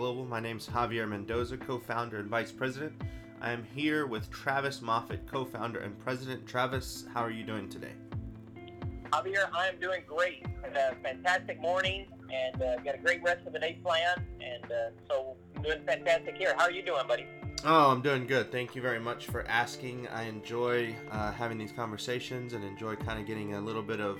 Global. My name is Javier Mendoza, co founder and vice president. I am here with Travis Moffitt, co founder and president. Travis, how are you doing today? Javier, I am doing great. Had a fantastic morning and uh, got a great rest of the day planned. And uh, so, doing fantastic here. How are you doing, buddy? Oh, I'm doing good. Thank you very much for asking. I enjoy uh, having these conversations and enjoy kind of getting a little bit of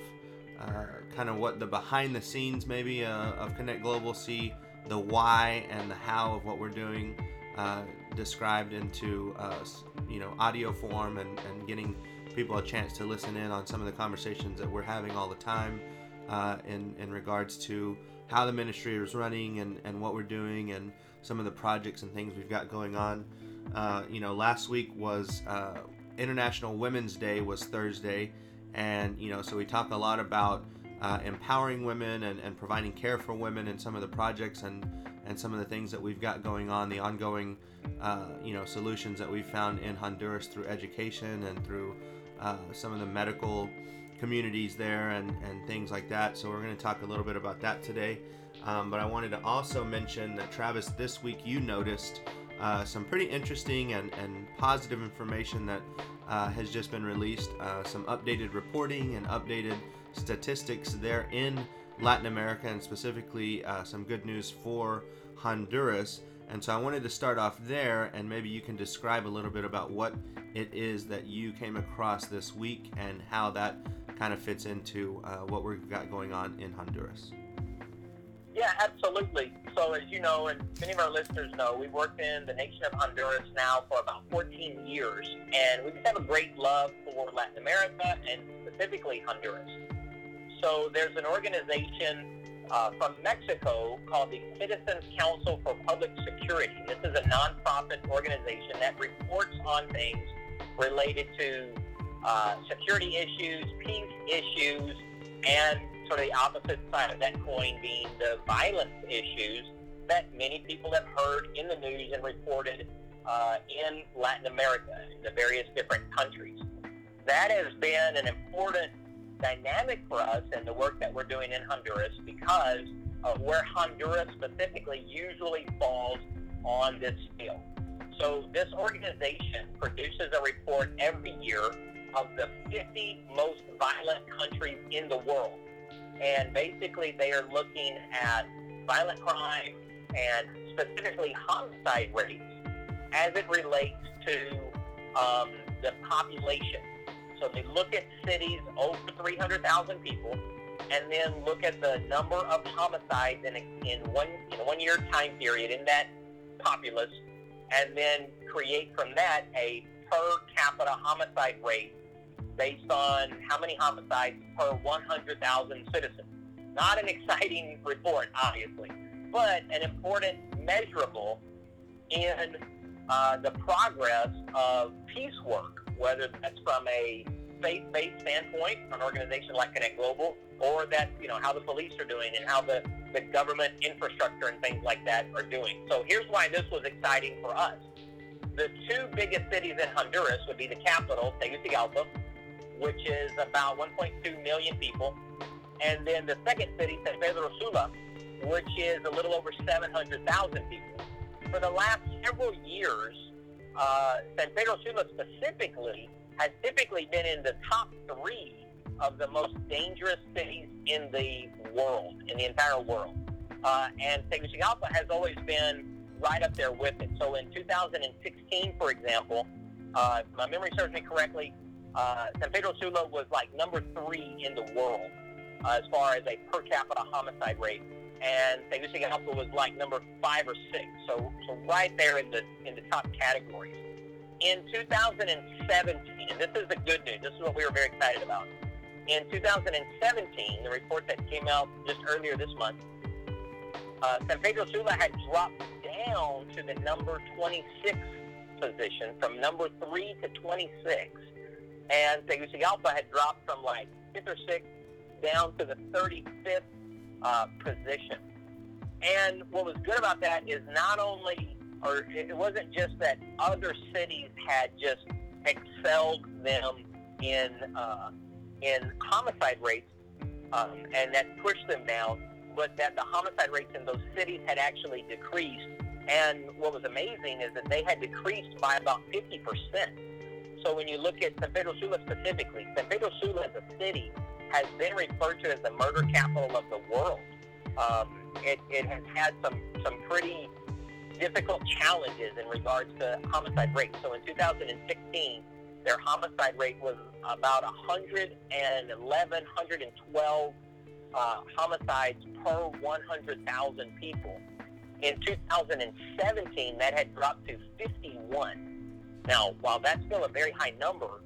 uh, kind of what the behind the scenes maybe uh, of Connect Global see the why and the how of what we're doing uh, described into uh, you know audio form and, and getting people a chance to listen in on some of the conversations that we're having all the time uh, in in regards to how the ministry is running and, and what we're doing and some of the projects and things we've got going on. Uh, you know, last week was uh, International Women's Day was Thursday, and you know, so we talked a lot about uh, empowering women and, and providing care for women and some of the projects and and some of the things that we've got going on, the ongoing uh, you know solutions that we've found in Honduras through education and through uh, some of the medical communities there and, and things like that. So we're going to talk a little bit about that today. Um, but I wanted to also mention that Travis, this week you noticed uh, some pretty interesting and, and positive information that uh, has just been released. Uh, some updated reporting and updated statistics there in Latin America, and specifically uh, some good news for Honduras. And so I wanted to start off there, and maybe you can describe a little bit about what it is that you came across this week and how that kind of fits into uh, what we've got going on in Honduras. Yeah, absolutely. So, as you know, and many of our listeners know, we've worked in the nation of Honduras now for about 14 years, and we just have a great love for Latin America and specifically Honduras. So, there's an organization uh, from Mexico called the Citizens Council for Public Security. This is a nonprofit organization that reports on things related to uh, security issues, peace issues, and sort of the opposite side of that coin being the violence issues that many people have heard in the news and reported uh, in Latin America, in the various different countries. That has been an important dynamic for us in the work that we're doing in Honduras because of where Honduras specifically usually falls on this scale. So this organization produces a report every year of the 50 most violent countries in the world and basically they are looking at violent crime and specifically homicide rates as it relates to um, the population. So they look at cities over 300,000 people, and then look at the number of homicides in, in one in one year time period in that populace, and then create from that a per capita homicide rate based on how many homicides per 100,000 citizens. Not an exciting report, obviously, but an important measurable in uh, the progress of peace work, whether that's from a faith-based standpoint, an organization like Connect Global, or that you know how the police are doing and how the, the government infrastructure and things like that are doing. So here's why this was exciting for us. The two biggest cities in Honduras would be the capital, Tegucigalpa, which is about 1.2 million people. And then the second city, San Pedro Sula, which is a little over 700,000 people. For the last several years, uh, San Pedro Sula specifically has typically been in the top three of the most dangerous cities in the world, in the entire world. Uh, and Tegucigalpa has always been right up there with it. So in 2016, for example, uh, if my memory serves me correctly, uh, San Pedro Sula was like number three in the world uh, as far as a per capita homicide rate, and Tegucigalpa was like number five or six. So, so right there in the in the top categories. In 2017, and this is the good news. This is what we were very excited about. In 2017, the report that came out just earlier this month, uh, San Pedro Sula had dropped down to the number 26 position from number three to 26 and Tegucigalpa had dropped from like fifth or sixth down to the 35th uh, position. And what was good about that is not only, or it wasn't just that other cities had just excelled them in uh, in homicide rates, um, and that pushed them down. but that the homicide rates in those cities had actually decreased. And what was amazing is that they had decreased by about 50%. So when you look at San Pedro Sula specifically, San Pedro Sula as a city has been referred to as the murder capital of the world. Um, it, it has had some, some pretty difficult challenges in regards to homicide rates. So in 2016, their homicide rate was about 111, 112 uh, homicides per 100,000 people. In 2017, that had dropped to 51. Now, while that's still a very high number,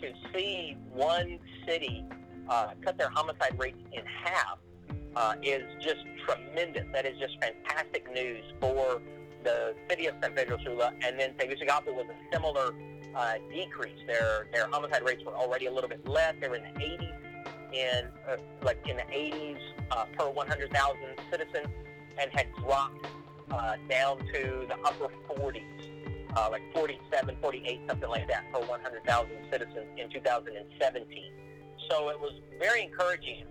to see one city uh, cut their homicide rates in half uh, is just tremendous. That is just fantastic news for the city of San Pedro Sula. And then Tegucigalpa was a similar uh, decrease. Their their homicide rates were already a little bit less. They were in the 80s, in uh, like in the 80s uh, per 100,000 citizens, and had dropped uh, down to the upper 40s, uh, like 47, 48, something like that per 100,000 citizens in 2017. So it was very encouraging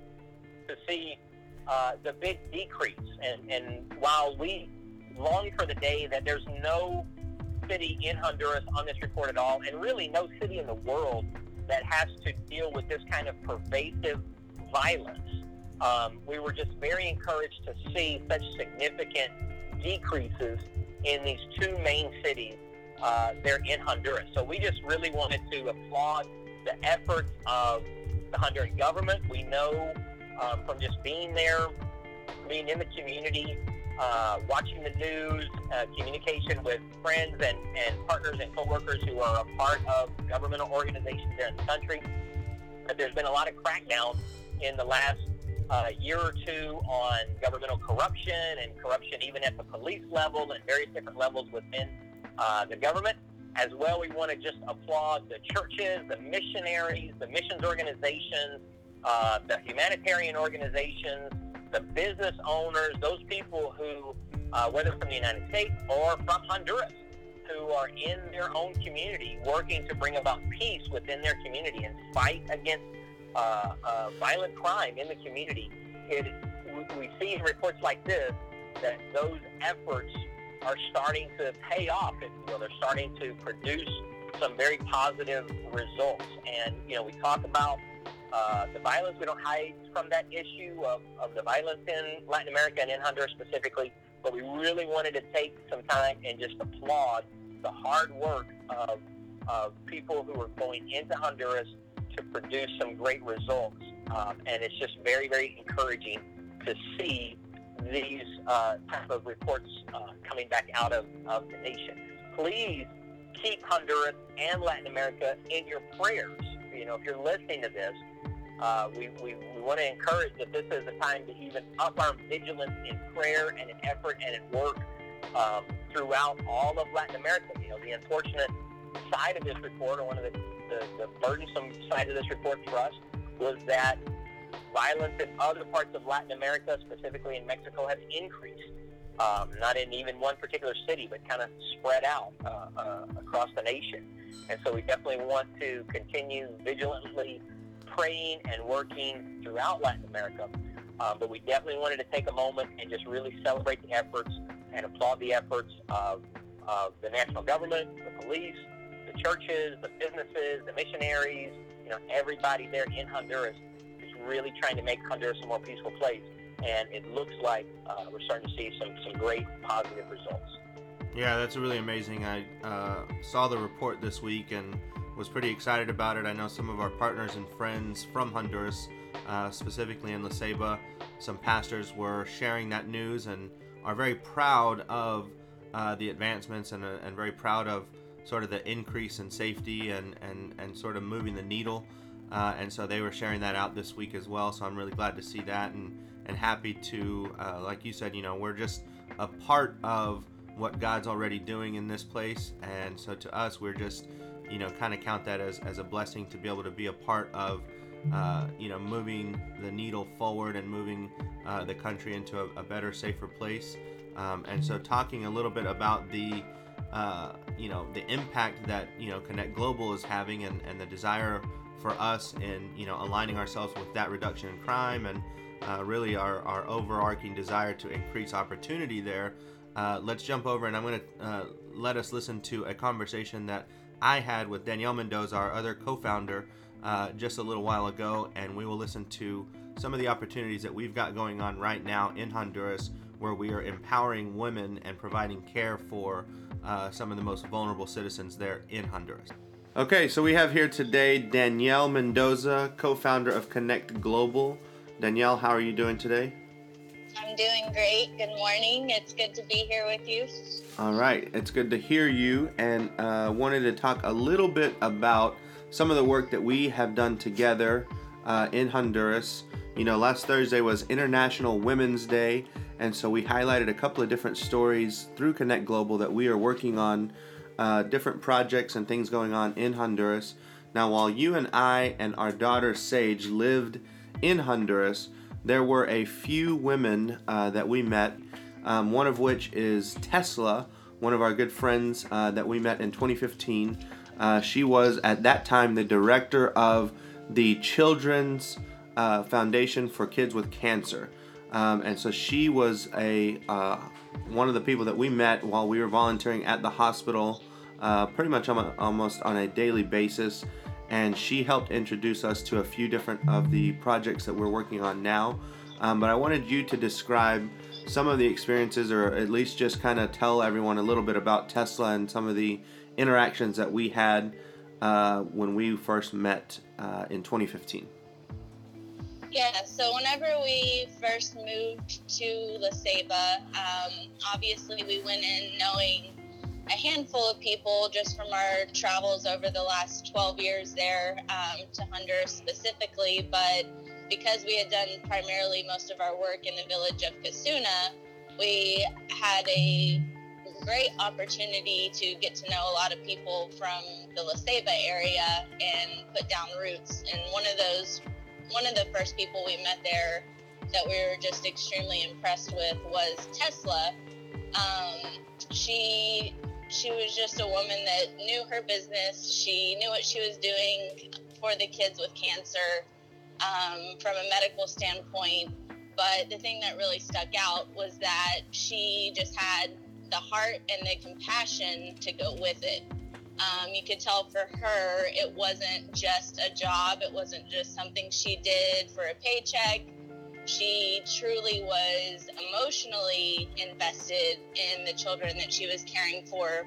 to see uh, the big decrease. And, and while we long for the day that there's no city in Honduras on this report at all, and really no city in the world that has to deal with this kind of pervasive violence. Um, we were just very encouraged to see such significant decreases in these two main cities uh, there in Honduras. So we just really wanted to applaud the efforts of the Honduran government. We know um, from just being there, being in the community, uh, watching the news, uh, communication with friends and, and partners and coworkers who are a part of governmental organizations there in the country. There's been a lot of crackdown in the last uh, year or two on governmental corruption and corruption even at the police level and various different levels within uh, the government. As well, we want to just applaud the churches, the missionaries, the missions organizations, uh, the humanitarian organizations, the business owners, those people who, uh, whether from the United States or from Honduras, who are in their own community working to bring about peace within their community and fight against uh, uh, violent crime in the community. It, we see in reports like this that those efforts are starting to pay off, if you will. They're starting to produce some very positive results. And, you know, we talk about uh, the violence. We don't hide from that issue of, of the violence in Latin America and in Honduras specifically, but we really wanted to take some time and just applaud the hard work of, of people who are going into Honduras to produce some great results. Um, and it's just very, very encouraging to see these uh, type of reports uh, coming back out of, of the nation. Please keep Honduras and Latin America in your prayers. You know, if you're listening to this, uh, we, we, we want to encourage that this is a time to even up our vigilance in prayer and in effort and in work um, throughout all of Latin America. You know, the unfortunate side of this report, or one of the, the, the burdensome side of this report for us, was that violence in other parts of Latin America, specifically in Mexico, has increased. Um, not in even one particular city, but kind of spread out uh, uh, across the nation. And so we definitely want to continue vigilantly praying and working throughout Latin America. Um, but we definitely wanted to take a moment and just really celebrate the efforts and applaud the efforts of, of the national government, the police, the churches, the businesses, the missionaries, you know, everybody there in Honduras really trying to make Honduras a more peaceful place. And it looks like uh, we're starting to see some, some great positive results. Yeah, that's really amazing. I uh, saw the report this week and was pretty excited about it. I know some of our partners and friends from Honduras, uh, specifically in La Ceiba, some pastors were sharing that news and are very proud of uh, the advancements and, uh, and very proud of sort of the increase in safety and, and, and sort of moving the needle. Uh, and so they were sharing that out this week as well. So I'm really glad to see that and, and happy to, uh, like you said, you know, we're just a part of what God's already doing in this place. And so to us, we're just you know, kind of count that as, as a blessing to be able to be a part of, uh, you know, moving the needle forward and moving uh, the country into a, a better, safer place. Um, and so, talking a little bit about the, uh, you know, the impact that you know Connect Global is having, and, and the desire for us in you know aligning ourselves with that reduction in crime and uh, really our, our overarching desire to increase opportunity there, uh, let's jump over and I'm going to uh, let us listen to a conversation that I had with Danielle Mendoza, our other co founder, uh, just a little while ago, and we will listen to some of the opportunities that we've got going on right now in Honduras where we are empowering women and providing care for uh, some of the most vulnerable citizens there in Honduras. Okay, so we have here today Danielle Mendoza, co founder of Connect Global. Danielle, how are you doing today? I'm doing great. Good morning. It's good to be here with you. All right, it's good to hear you, and uh, wanted to talk a little bit about some of the work that we have done together uh, in Honduras. You know, last Thursday was International Women's Day, and so we highlighted a couple of different stories through Connect Global that we are working on, uh, different projects and things going on in Honduras. Now, while you and I and our daughter Sage lived in Honduras, there were a few women uh, that we met, um, one of which is Tesla, one of our good friends uh, that we met in 2015. Uh, she was at that time the director of the Children's uh, Foundation for Kids with Cancer. Um, and so she was a uh, one of the people that we met while we were volunteering at the hospital, uh, pretty much almost on a daily basis and she helped introduce us to a few different of the projects that we're working on now. Um, but I wanted you to describe some of the experiences, or at least just kind of tell everyone a little bit about Tesla and some of the interactions that we had uh, when we first met uh, in 2015. Yeah, so whenever we first moved to La Ceiba, um, obviously we went in knowing a handful of people just from our travels over the last 12 years there um, to Honduras specifically. But because we had done primarily most of our work in the village of Casuna, we had a great opportunity to get to know a lot of people from the La Ceiba area and put down roots. And one of those, one of the first people we met there that we were just extremely impressed with was Tesla. Um, she she was just a woman that knew her business. She knew what she was doing for the kids with cancer um, from a medical standpoint. But the thing that really stuck out was that she just had the heart and the compassion to go with it. Um, you could tell for her it wasn't just a job, it wasn't just something she did for a paycheck she truly was emotionally invested in the children that she was caring for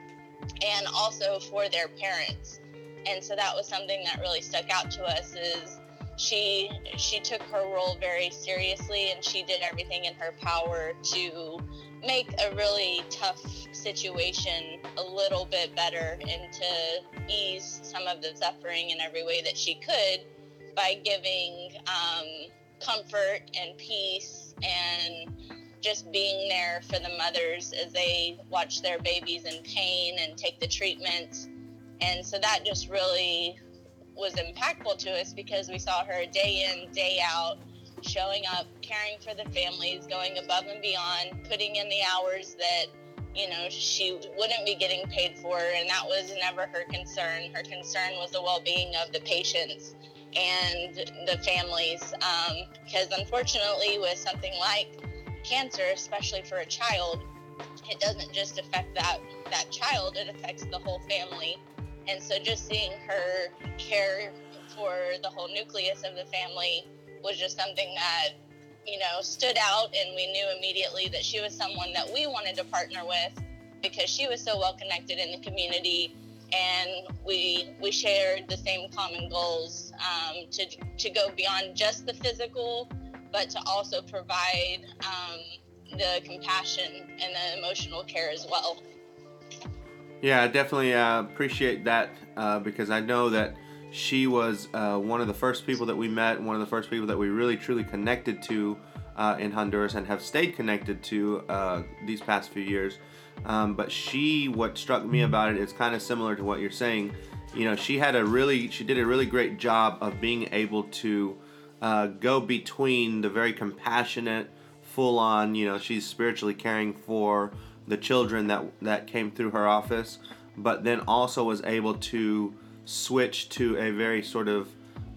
and also for their parents. And so that was something that really stuck out to us is she she took her role very seriously and she did everything in her power to make a really tough situation a little bit better and to ease some of the suffering in every way that she could by giving um, comfort and peace and just being there for the mothers as they watch their babies in pain and take the treatments. And so that just really was impactful to us because we saw her day in, day out, showing up, caring for the families, going above and beyond, putting in the hours that you know she wouldn't be getting paid for and that was never her concern her concern was the well-being of the patients and the families. Um, because unfortunately, with something like cancer, especially for a child, it doesn't just affect that that child; it affects the whole family. And so, just seeing her care for the whole nucleus of the family was just something that you know stood out, and we knew immediately that she was someone that we wanted to partner with because she was so well connected in the community and we we shared the same common goals um, to to go beyond just the physical, but to also provide um, the compassion and the emotional care as well. Yeah, I definitely uh, appreciate that uh, because I know that she was uh, one of the first people that we met, one of the first people that we really truly connected to uh, in Honduras and have stayed connected to uh, these past few years. Um, but she, what struck me about it is kind of similar to what you're saying. You know, she had a really, she did a really great job of being able to uh, go between the very compassionate, full on, you know, she's spiritually caring for the children that that came through her office, but then also was able to switch to a very sort of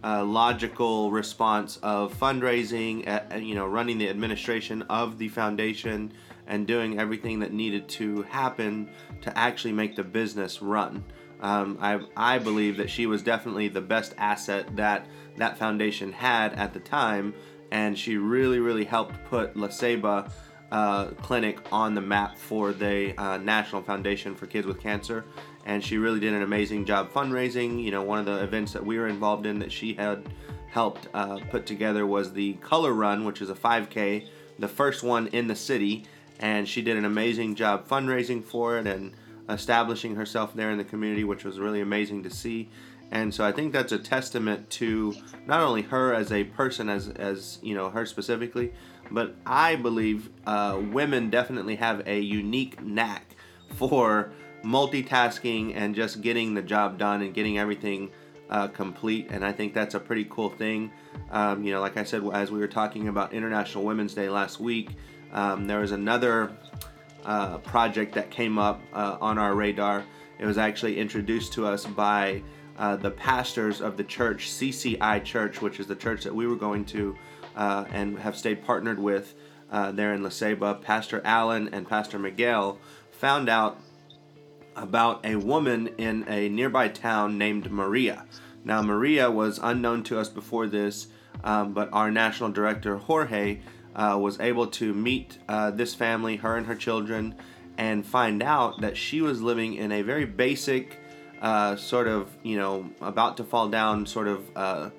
uh, logical response of fundraising, you know, running the administration of the foundation, and doing everything that needed to happen to actually make the business run. Um, I, I believe that she was definitely the best asset that that foundation had at the time, and she really, really helped put La Ceiba uh, Clinic on the map for the uh, National Foundation for Kids with Cancer. And she really did an amazing job fundraising. You know, one of the events that we were involved in that she had helped uh, put together was the Color Run, which is a 5K, the first one in the city. And she did an amazing job fundraising for it and establishing herself there in the community, which was really amazing to see. And so I think that's a testament to not only her as a person, as as you know her specifically, but I believe uh, women definitely have a unique knack for multitasking and just getting the job done and getting everything uh, complete. And I think that's a pretty cool thing. Um, you know, like I said, as we were talking about International Women's Day last week, um, there was another uh, project that came up uh, on our radar. It was actually introduced to us by uh, the pastors of the church, CCI Church, which is the church that we were going to uh, and have stayed partnered with uh, there in La Ceiba. Pastor Allen and Pastor Miguel found out about a woman in a nearby town named Maria. Now, Maria was unknown to us before this, um, but our national director, Jorge, uh, was able to meet uh, this family, her and her children, and find out that she was living in a very basic, uh, sort of, you know, about to fall down sort of uh,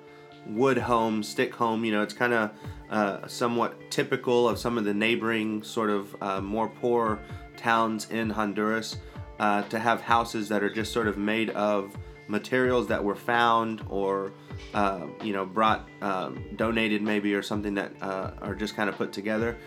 wood home, stick home. You know, it's kind of uh, somewhat typical of some of the neighboring sort of uh, more poor towns in Honduras uh, to have houses that are just sort of made of materials that were found or uh, you know brought um, donated maybe or something that uh, are just kind of put together.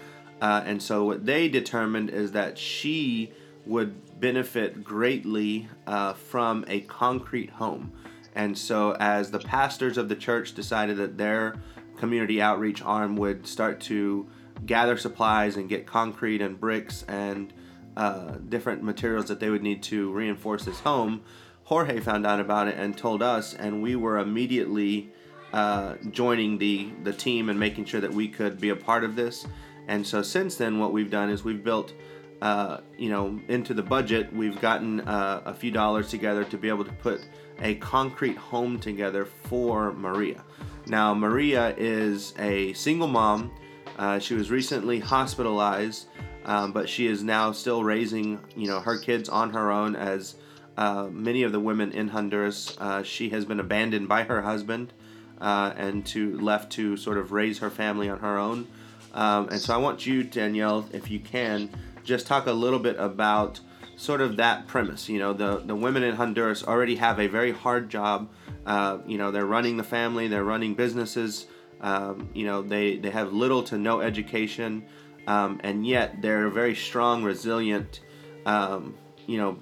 Uh, and so what they determined is that she would benefit greatly from a concrete home. And so, as the pastors of the church decided that their community outreach arm would start to gather supplies and get concrete and bricks and uh, different materials that they would need to reinforce this home, Jorge found out about it and told us, and we were immediately uh, joining the the team and making sure that we could be a part of this. And so since then, what we've done is we've built, uh, you know, into the budget, we've gotten uh, a few dollars together to be able to put a concrete home together for Maria. Now, Maria is a single mom. Uh, she was recently hospitalized, um, but she is now still raising, you know, her kids on her own. As uh, many of the women in Honduras, uh, she has been abandoned by her husband uh, and to left to sort of raise her family on her own. Um, and so, I want you, Danielle, if you can, just talk a little bit about sort of that premise. You know, the, the women in Honduras already have a very hard job. Uh, you know, they're running the family, they're running businesses. Um, you know, they, they have little to no education, um, and yet they're very strong, resilient, um, you know,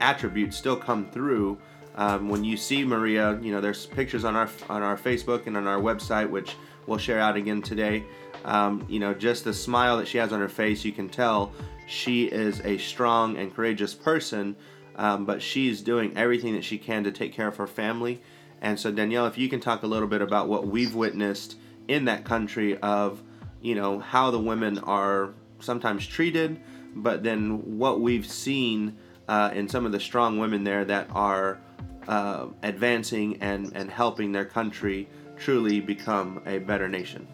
attributes still come through. Um, when you see Maria, you know, there's pictures on our on our Facebook and on our website, which we'll share out again today. Um, you know, just the smile that she has on her face, you can tell she is a strong and courageous person, um, but she's doing everything that she can to take care of her family. And so, Danielle, if you can talk a little bit about what we've witnessed in that country of, you know, how the women are sometimes treated, but then what we've seen uh, in some of the strong women there that are uh, advancing and, and helping their country truly become a better nation.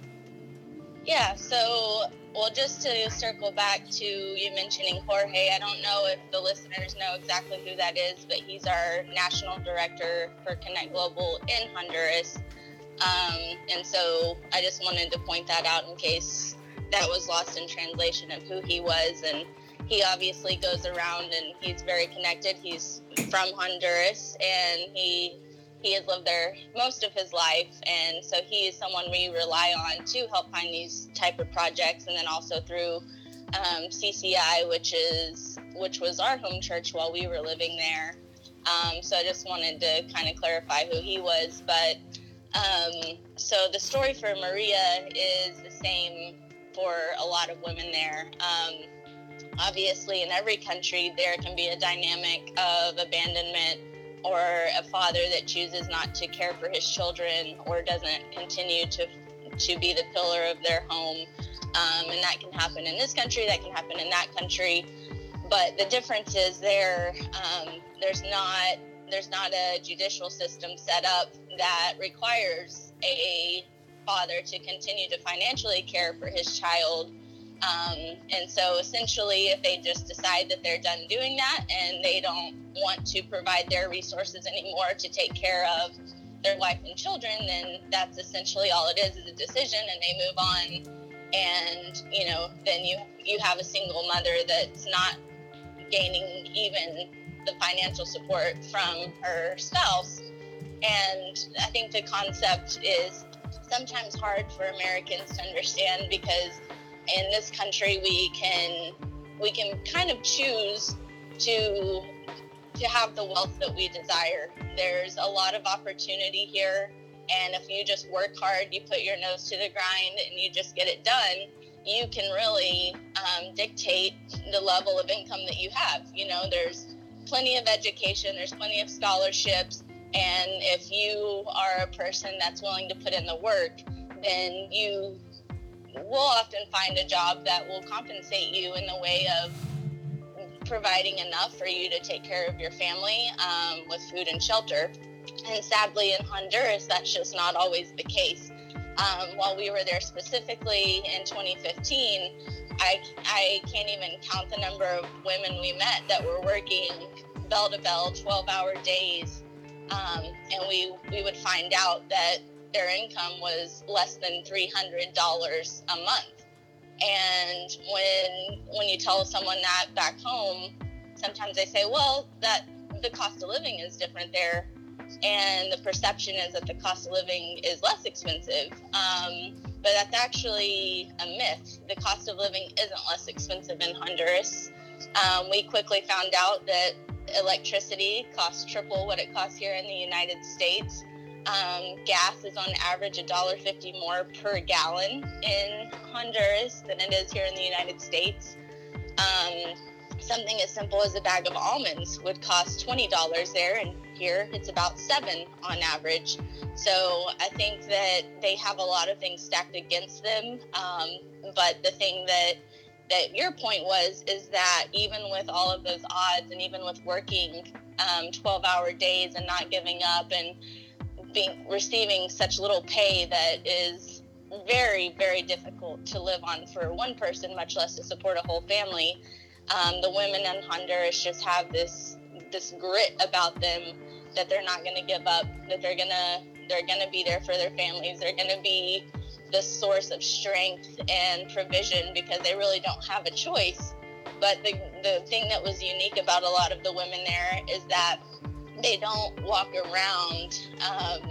Yeah, so well, just to circle back to you mentioning Jorge, I don't know if the listeners know exactly who that is, but he's our national director for Connect Global in Honduras. Um, and so I just wanted to point that out in case that was lost in translation of who he was. And he obviously goes around and he's very connected. He's from Honduras and he he has lived there most of his life and so he is someone we rely on to help find these type of projects and then also through um, cci which is which was our home church while we were living there um, so i just wanted to kind of clarify who he was but um, so the story for maria is the same for a lot of women there um, obviously in every country there can be a dynamic of abandonment or a father that chooses not to care for his children or doesn't continue to to be the pillar of their home. Um, and that can happen in this country, that can happen in that country. But the difference is there, um, there's not there's not a judicial system set up that requires a father to continue to financially care for his child. Um, and so essentially, if they just decide that they're done doing that and they don't want to provide their resources anymore to take care of their wife and children, then that's essentially all it is is a decision and they move on. And, you know, then you, you have a single mother that's not gaining even the financial support from her spouse. And I think the concept is sometimes hard for Americans to understand because in this country we can we can kind of choose to to have the wealth that we desire. There's a lot of opportunity here and if you just work hard, you put your nose to the grind and you just get it done, you can really um, dictate the level of income that you have. You know, there's plenty of education, there's plenty of scholarships, and if you are a person that's willing to put in the work, then you will often find a job that will compensate you in the way of providing enough for you to take care of your family um, with food and shelter. And sadly, in Honduras, that's just not always the case. Um, while we were there specifically in 2015, I, I can't even count the number of women we met that were working bell to bell, 12 hour days. Um, and we, we would find out that their income was less than $300 a month. And when, when you tell someone that back home, sometimes they say, well, that the cost of living is different there. And the perception is that the cost of living is less expensive. Um, but that's actually a myth. The cost of living isn't less expensive in Honduras. Um, we quickly found out that electricity costs triple what it costs here in the United States. Um, gas is on average $1.50 more per gallon in Honduras than it is here in the United States. Um, something as simple as a bag of almonds would cost $20 there, and here it's about seven on average. So I think that they have a lot of things stacked against them. Um, but the thing that that your point was is that even with all of those odds, and even with working um, 12-hour days and not giving up, and being receiving such little pay that is very, very difficult to live on for one person, much less to support a whole family. Um, the women in Honduras just have this this grit about them that they're not going to give up, that they're gonna they're gonna be there for their families, they're gonna be the source of strength and provision because they really don't have a choice. But the the thing that was unique about a lot of the women there is that they don't walk around um,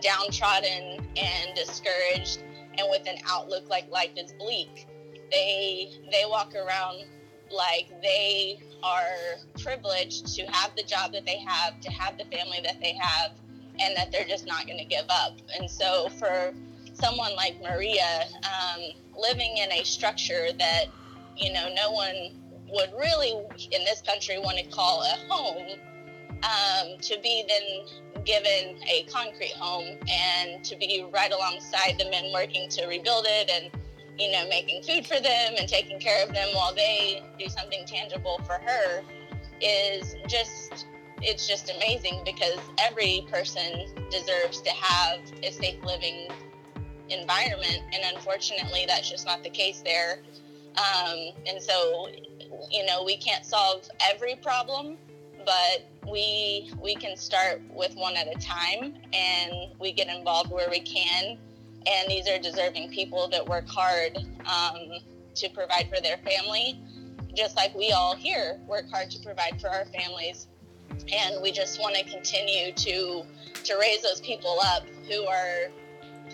downtrodden and discouraged and with an outlook like life is bleak. They they walk around like they are privileged to have the job that they have, to have the family that they have, and that they're just not going to give up. And so for someone like Maria, um, living in a structure that, you know, no one would really in this country want to call a home, um, to be then given a concrete home and to be right alongside the men working to rebuild it and you know, making food for them and taking care of them while they do something tangible for her is just it's just amazing because every person deserves to have a safe living environment and unfortunately that's just not the case there um, and so you know we can't solve every problem but we we can start with one at a time and we get involved where we can and these are deserving people that work hard um, to provide for their family, just like we all here work hard to provide for our families. And we just want to continue to to raise those people up who are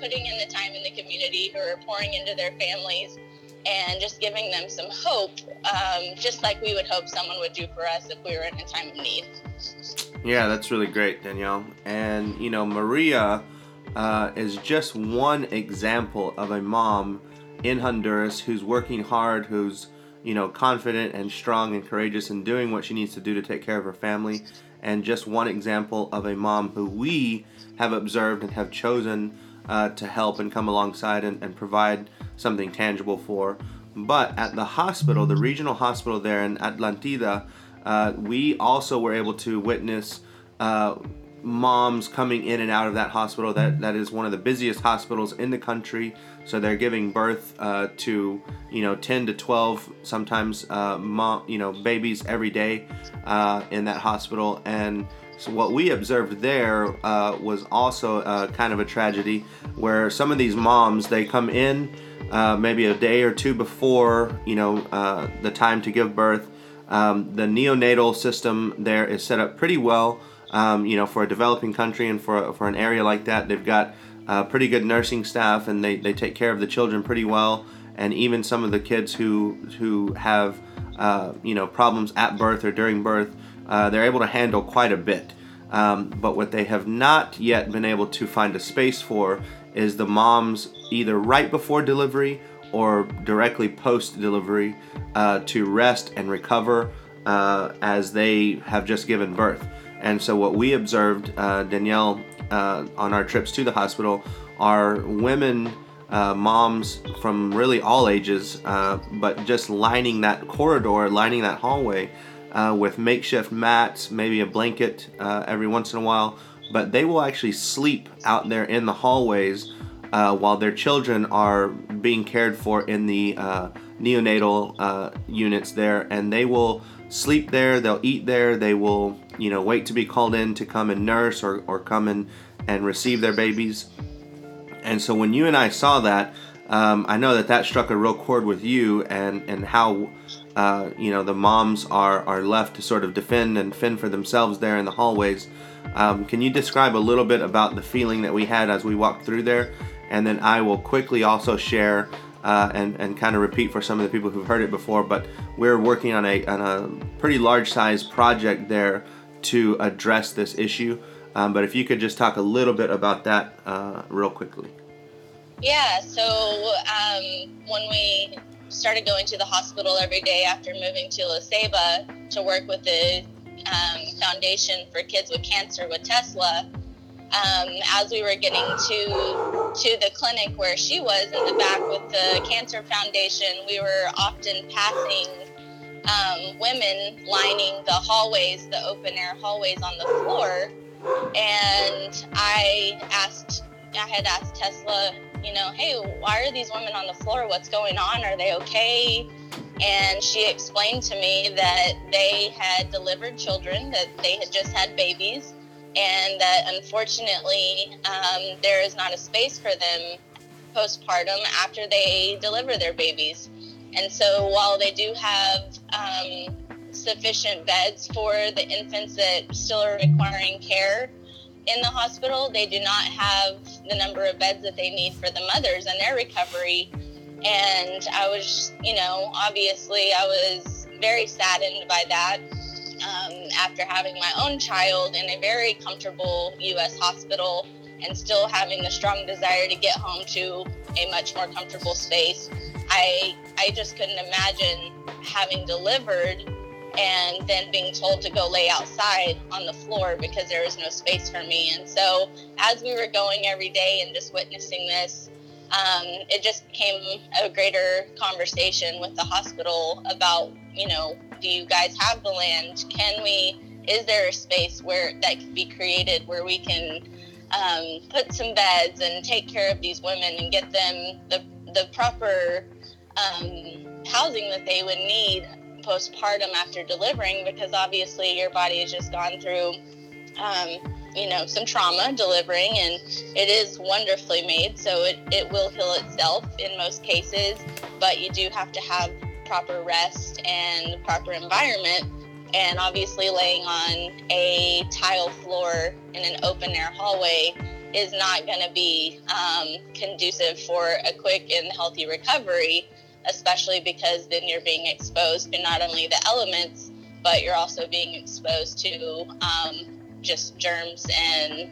putting in the time in the community, who are pouring into their families, and just giving them some hope, um, just like we would hope someone would do for us if we were in a time of need. Yeah, that's really great, Danielle. And you know, Maria uh, is just one example of a mom in Honduras who's working hard, who's you know, confident and strong and courageous in doing what she needs to do to take care of her family. And just one example of a mom who we have observed and have chosen uh, to help and come alongside and, and provide something tangible for. But at the hospital, the regional hospital there in Atlantida, uh, we also were able to witness uh, moms coming in and out of that hospital. That that is one of the busiest hospitals in the country. So they're giving birth uh, to you know 10 to 12 sometimes uh, mom you know babies every day uh, in that hospital. And so what we observed there uh, was also uh, kind of a tragedy, where some of these moms they come in uh, maybe a day or two before you know the time to give birth. Um, the neonatal system there is set up pretty well um, you know, for a developing country and for, for an area like that, they've got uh, pretty good nursing staff and they, they take care of the children pretty well. And even some of the kids who who have uh, you know problems at birth or during birth, uh, they're able to handle quite a bit. Um, but what they have not yet been able to find a space for is the moms either right before delivery or directly post delivery uh, to rest and recover uh, as they have just given birth. And so, what we observed, uh, Danielle, uh, on our trips to the hospital, are women, uh, moms from really all ages, uh, but just lining that corridor, lining that hallway uh, with makeshift mats, maybe a blanket uh, every once in a while. But they will actually sleep out there in the hallways while their children are being cared for in the neonatal units there, and they will sleep there, they'll eat there, they will, you know, wait to be called in to come and nurse or, or come and, and receive their babies. And so when you and I saw that, um, I know that that struck a real chord with you and, and how, uh, you know, the moms are, are left to sort of defend and fend for themselves there in the hallways. Um, can you describe a little bit about the feeling that we had as we walked through there? And then I will quickly also share uh, and, and kind of repeat for some of the people who've heard it before, but we're working on a, on a pretty large size project there to address this issue. Um, but if you could just talk a little bit about that uh, real quickly. Yeah, so um, when we started going to the hospital every day after moving to La Ceiba to work with the um, Foundation for Kids with Cancer with Tesla, um, as we were getting to to the clinic where she was in the back with the Cancer Foundation, we were often passing um, women lining the hallways, the open air hallways on the floor. And I asked, I had asked Tesla, you know, hey, why are these women on the floor? What's going on? Are they okay? And she explained to me that they had delivered children, that they had just had babies, and that unfortunately um, there is not a space for them postpartum after they deliver their babies. And so while they do have um, sufficient beds for the infants that still are requiring care in the hospital, they do not have the number of beds that they need for the mothers and their recovery. And I was, you know, obviously I was very saddened by that um, after having my own child in a very comfortable U.S. hospital and still having the strong desire to get home to a much more comfortable space. I I just couldn't imagine having delivered and then being told to go lay outside on the floor because there was no space for me. And so as we were going every day and just witnessing this, um, it just became a greater conversation with the hospital about, you know, do you guys have the land? Can we? Is there a space where that can be created where we can um, put some beds and take care of these women and get them the the proper um, housing that they would need postpartum after delivering? Because obviously your body has just gone through. Um, you know some trauma delivering and it is wonderfully made so it, it will heal itself in most cases but you do have to have proper rest and proper environment. And obviously, laying on a tile floor in an open air hallway is not going to be um, conducive for a quick and healthy recovery, especially because then you're being exposed to not only the elements, but you're also being exposed to um, just germs and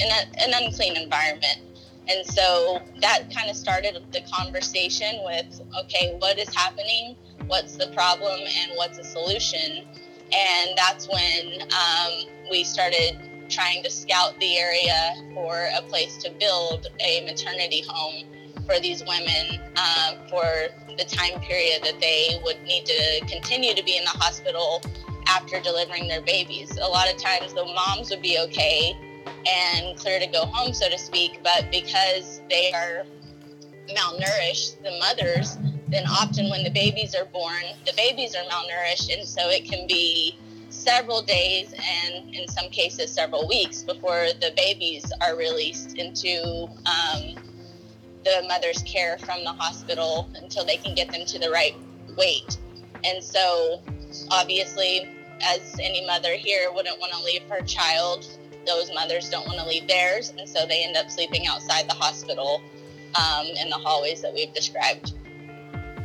a, an unclean environment. And so that kind of started the conversation with okay, what is happening what's the problem and what's the solution. And that's when um, we started trying to scout the area for a place to build a maternity home for these women um, for the time period that they would need to continue to be in the hospital after delivering their babies. A lot of times the moms would be okay and clear to go home, so to speak, but because they are malnourished, the mothers, then often when the babies are born, the babies are malnourished, and so it can be several days and in some cases several weeks before the babies are released into um, the mother's care from the hospital until they can get them to the right weight. And so, obviously, as any mother here wouldn't want to leave her child, those mothers don't want to leave theirs, and so they end up sleeping outside the hospital um, in the hallways that we've described.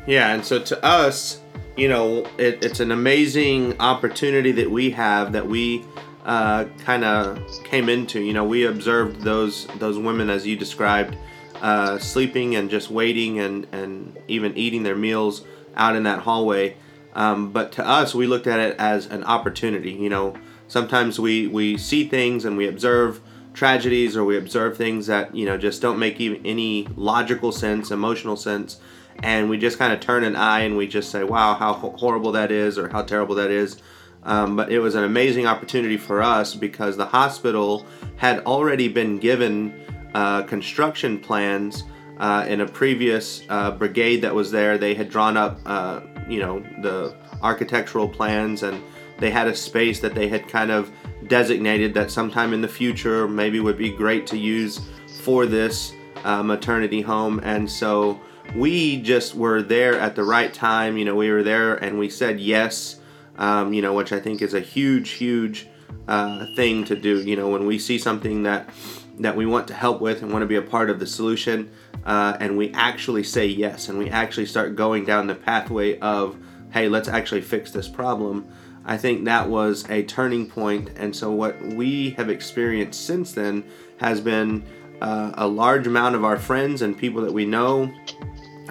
Yeah, and so to us, you know, it, it's an amazing opportunity that we have that we uh, kind of came into. You know, we observed those those women as you described, uh, sleeping and just waiting and and even eating their meals out in that hallway. Um, but to us, we looked at it as an opportunity. You know, sometimes we we see things and we observe tragedies or we observe things that you know just don't make even any logical sense, emotional sense, and we just kind of turn an eye and we just say, "Wow, how horrible that is," or "How terrible that is." Um, but it was an amazing opportunity for us because the hospital had already been given uh, construction plans uh, in a previous uh, brigade that was there. They had drawn up, uh, you know, the architectural plans and they had a space that they had kind of designated that sometime in the future maybe would be great to use for this uh, maternity home. And so we just were there at the right time. You know, we were there and we said yes, um, you know, which I think is a huge, huge thing to do. You know, when we see something that that we want to help with and want to be a part of the solution, uh, and we actually say yes, and we actually start going down the pathway of, hey, let's actually fix this problem. I think that was a turning point, and so what we have experienced since then has been uh, a large amount of our friends and people that we know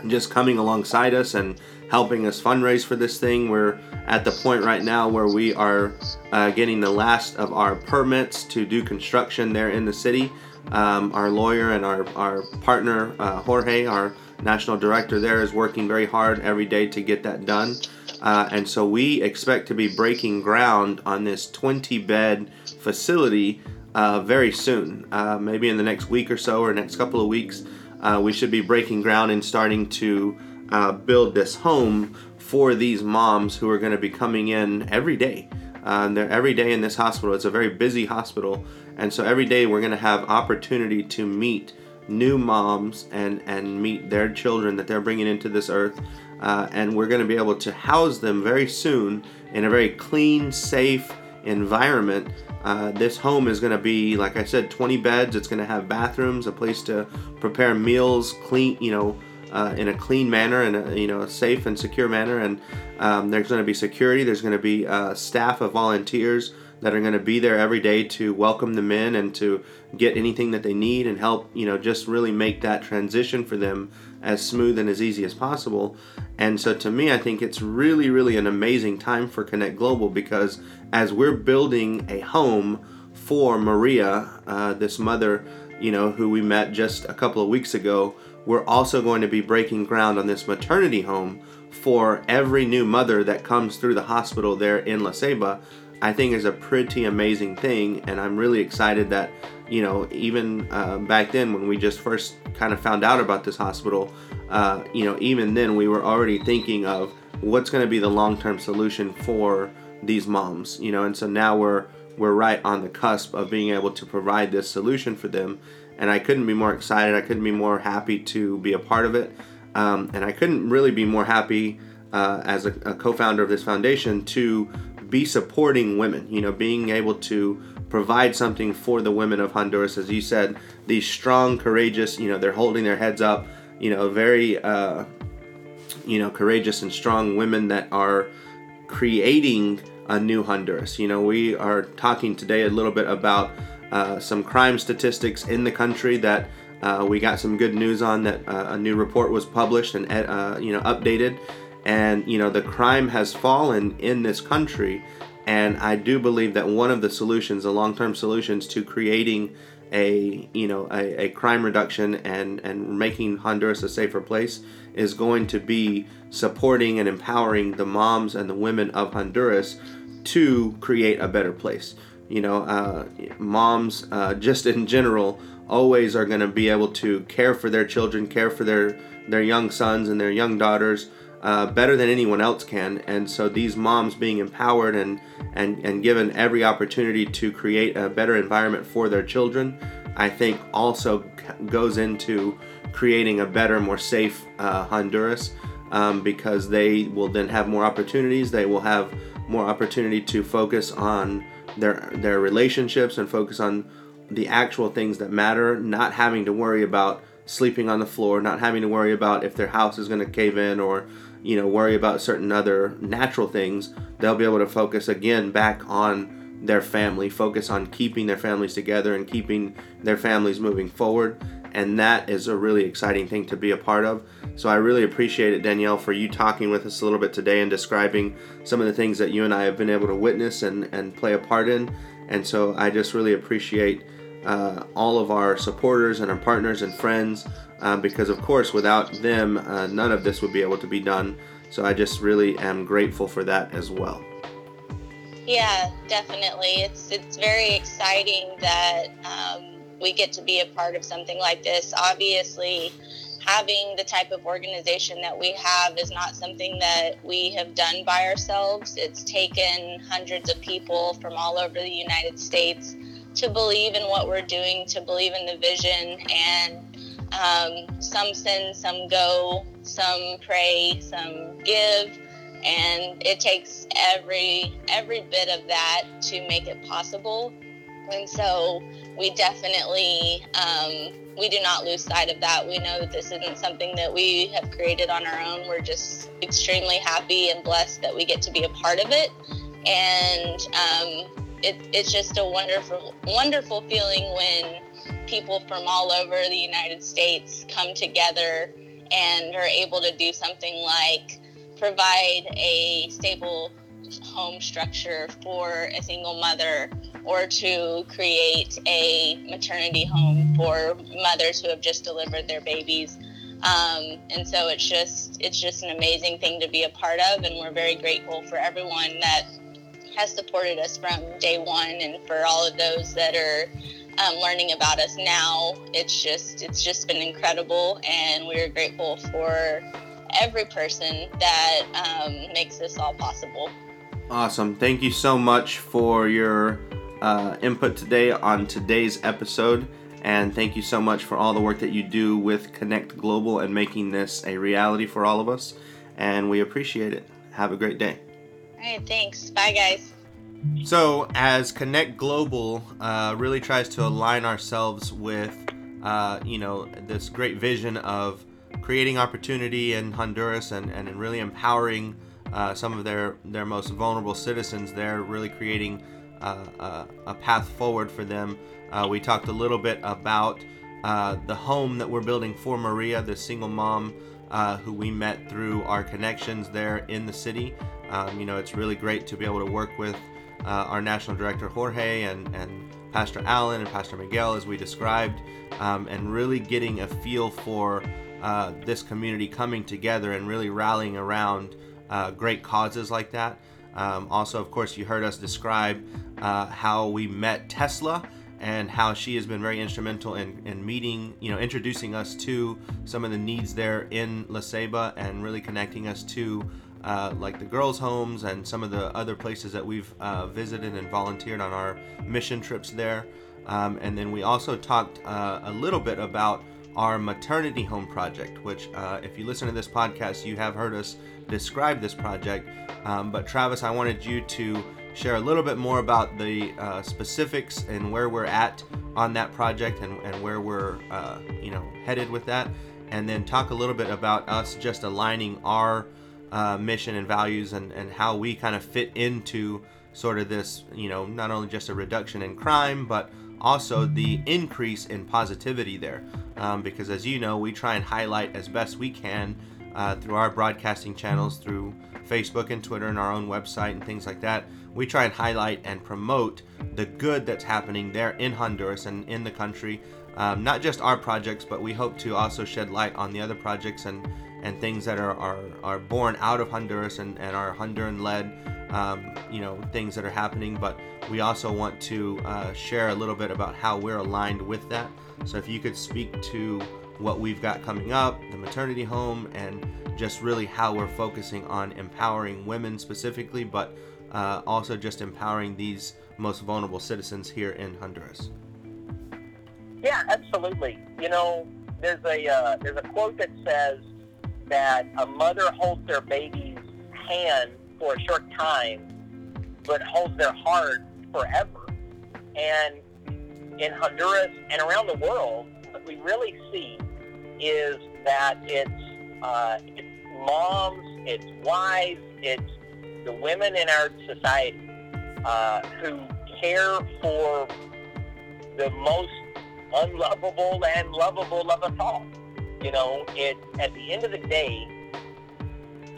just coming alongside us and helping us fundraise for this thing. We're at the point right now where we are uh, getting the last of our permits to do construction there in the city. Um, our lawyer and our, our partner, uh, Jorge, our national director there, is working very hard every day to get that done. Uh, and so we expect to be breaking ground on this 20 bed facility uh, very soon, uh, maybe in the next week or so or next couple of weeks. Uh, we should be breaking ground and starting to uh, build this home for these moms who are going to be coming in every day. Uh, they're every day in this hospital. It's a very busy hospital, and so every day we're going to have opportunity to meet new moms and and meet their children that they're bringing into this earth, uh, and we're going to be able to house them very soon in a very clean, safe environment. Uh, this home is going to be, like I said, 20 beds. It's going to have bathrooms, a place to prepare meals, clean, you know, uh, in a clean manner and you know a safe and secure manner. And um, there's going to be security. There's going to be uh, staff of volunteers that are going to be there every day to welcome them in and to get anything that they need and help you know just really make that transition for them as smooth and as easy as possible. And so to me, I think it's really, really an amazing time for Connect Global because as we're building a home for Maria, uh, this mother, you know, who we met just a couple of weeks ago, we're also going to be breaking ground on this maternity home for every new mother that comes through the hospital there in La Ceiba. I think is a pretty amazing thing, and I'm really excited that you know even uh, back then when we just first kind of found out about this hospital, uh, you know even then we were already thinking of what's going to be the long-term solution for these moms, you know, and so now we're we're right on the cusp of being able to provide this solution for them and I couldn't be more excited. I couldn't be more happy to be a part of it, um, and I couldn't really be more happy uh, as a, a, co-founder of this foundation to be supporting women. You know, being able to provide something for the women of Honduras, as you said, these strong, courageous. You know, they're holding their heads up. You know, very, uh, you know, courageous and strong women that are creating a new Honduras. You know, we are talking today a little bit about uh, some crime statistics in the country that uh, we got some good news on that uh, a new report was published and uh, you know updated And, you know, the crime has fallen in this country. And I do believe that one of the solutions, the long term solutions to creating a you know a, a, crime reduction and and making Honduras a safer place is going to be supporting and empowering the moms and the women of Honduras to create a better place. You know, uh, moms uh, just in general always are going to be able to care for their children, care for their their young sons and their young daughters uh, better than anyone else can. And so these moms being empowered and, and, and given every opportunity to create a better environment for their children, I think also goes into creating a better, more safe uh, Honduras um, because they will then have more opportunities. They will have more opportunity to focus on their their relationships and focus on the actual things that matter, not having to worry about sleeping on the floor, not having to worry about if their house is going to cave in or you know worry about certain other natural things they'll be able to focus again back on their family focus on keeping their families together and keeping their families moving forward and that is a really exciting thing to be a part of. So i really appreciate it danielle for you talking with us a little bit today and describing some of the things that you and i have been able to witness and, and play a part in. And so i just really appreciate uh, all of our supporters and our partners and friends uh, because of course without them uh, none of this would be able to be done. So i just really am grateful for that as well. Yeah definitely. It's it's very exciting that um, we get to be a part of something like this obviously having the type of organization that we have is not something that we have done by ourselves it's taken hundreds of people from all over the united states to believe in what we're doing to believe in the vision and um, some send, some go, some pray, some give, and it takes every every bit of that to make it possible. And so we definitely um, we do not lose sight of that. We know that this isn't something that we have created on our own. We're just extremely happy and blessed that we get to be a part of it, and um, it, it's just a wonderful wonderful feeling when people from all over the United States come together and are able to do something like provide a stable home structure for a single mother or to create a maternity home for mothers who have just delivered their babies. Um, and so it's just it's just an amazing thing to be a part of, and we're very grateful for everyone that has supported us from day one, and for all of those that are um, learning about us now. It's just it's just been incredible, and we're grateful for every person that um, makes this all possible. Awesome! Thank you so much for your uh, input today on today's episode. And thank you so much for all the work that you do with Connect Global and making this a reality for all of us. And we appreciate it. Have a great day. All right, thanks. Bye, guys. So, as Connect Global uh, really tries to align ourselves with, uh, you know, this great vision of creating opportunity in Honduras and, and really empowering uh, some of their, their most vulnerable citizens there, really creating uh, a, a, path forward for them. Uh, we talked a little bit about uh, the home that we're building for Maria, the single mom who we met through our connections there in the city. Um, you know, it's really great to be able to work with uh, our national director Jorge and, and Pastor Allen and Pastor Miguel, as we described, um, and really getting a feel for uh, this community coming together and really rallying around uh, great causes like that. Um, also, of course, you heard us describe uh, how we met Tesla and how she has been very instrumental in, in meeting, you know, introducing us to some of the needs there in La Ceiba and really connecting us to uh, like the girls' homes and some of the other places that we've uh, visited and volunteered on our mission trips there. Um, and then we also talked uh, a little bit about our maternity home project, which, uh, if you listen to this podcast, you have heard us describe this project. Um, but Travis, I wanted you to share a little bit more about the uh, specifics and where we're at on that project and, and where we're, uh, you know, headed with that, and then talk a little bit about us just aligning our uh, mission and values and, and how we kind of fit into sort of this, you know, not only just a reduction in crime, but also the increase in positivity there. Um, because as you know, we try and highlight as best we can uh, through our broadcasting channels, through Facebook and Twitter, and our own website and things like that. We try and highlight and promote the good that's happening there in Honduras and in the country. Um, not just our projects, but we hope to also shed light on the other projects and, and things that are, are, are born out of Honduras and, and are Honduran led, um, you know, things that are happening. But we also want to uh, share a little bit about how we're aligned with that. So if you could speak to what we've got coming up, the maternity home, and just really how we're focusing on empowering women specifically, but uh, also just empowering these most vulnerable citizens here in Honduras. Yeah, absolutely. You know, there's a uh, there's a quote that says that a mother holds their baby's hand for a short time, but holds their heart forever. And in Honduras and around the world, what we really see is that it's, uh, it's moms, it's wives, it's the women in our society uh, who care for the most unlovable and lovable of us all. You know, it at the end of the day,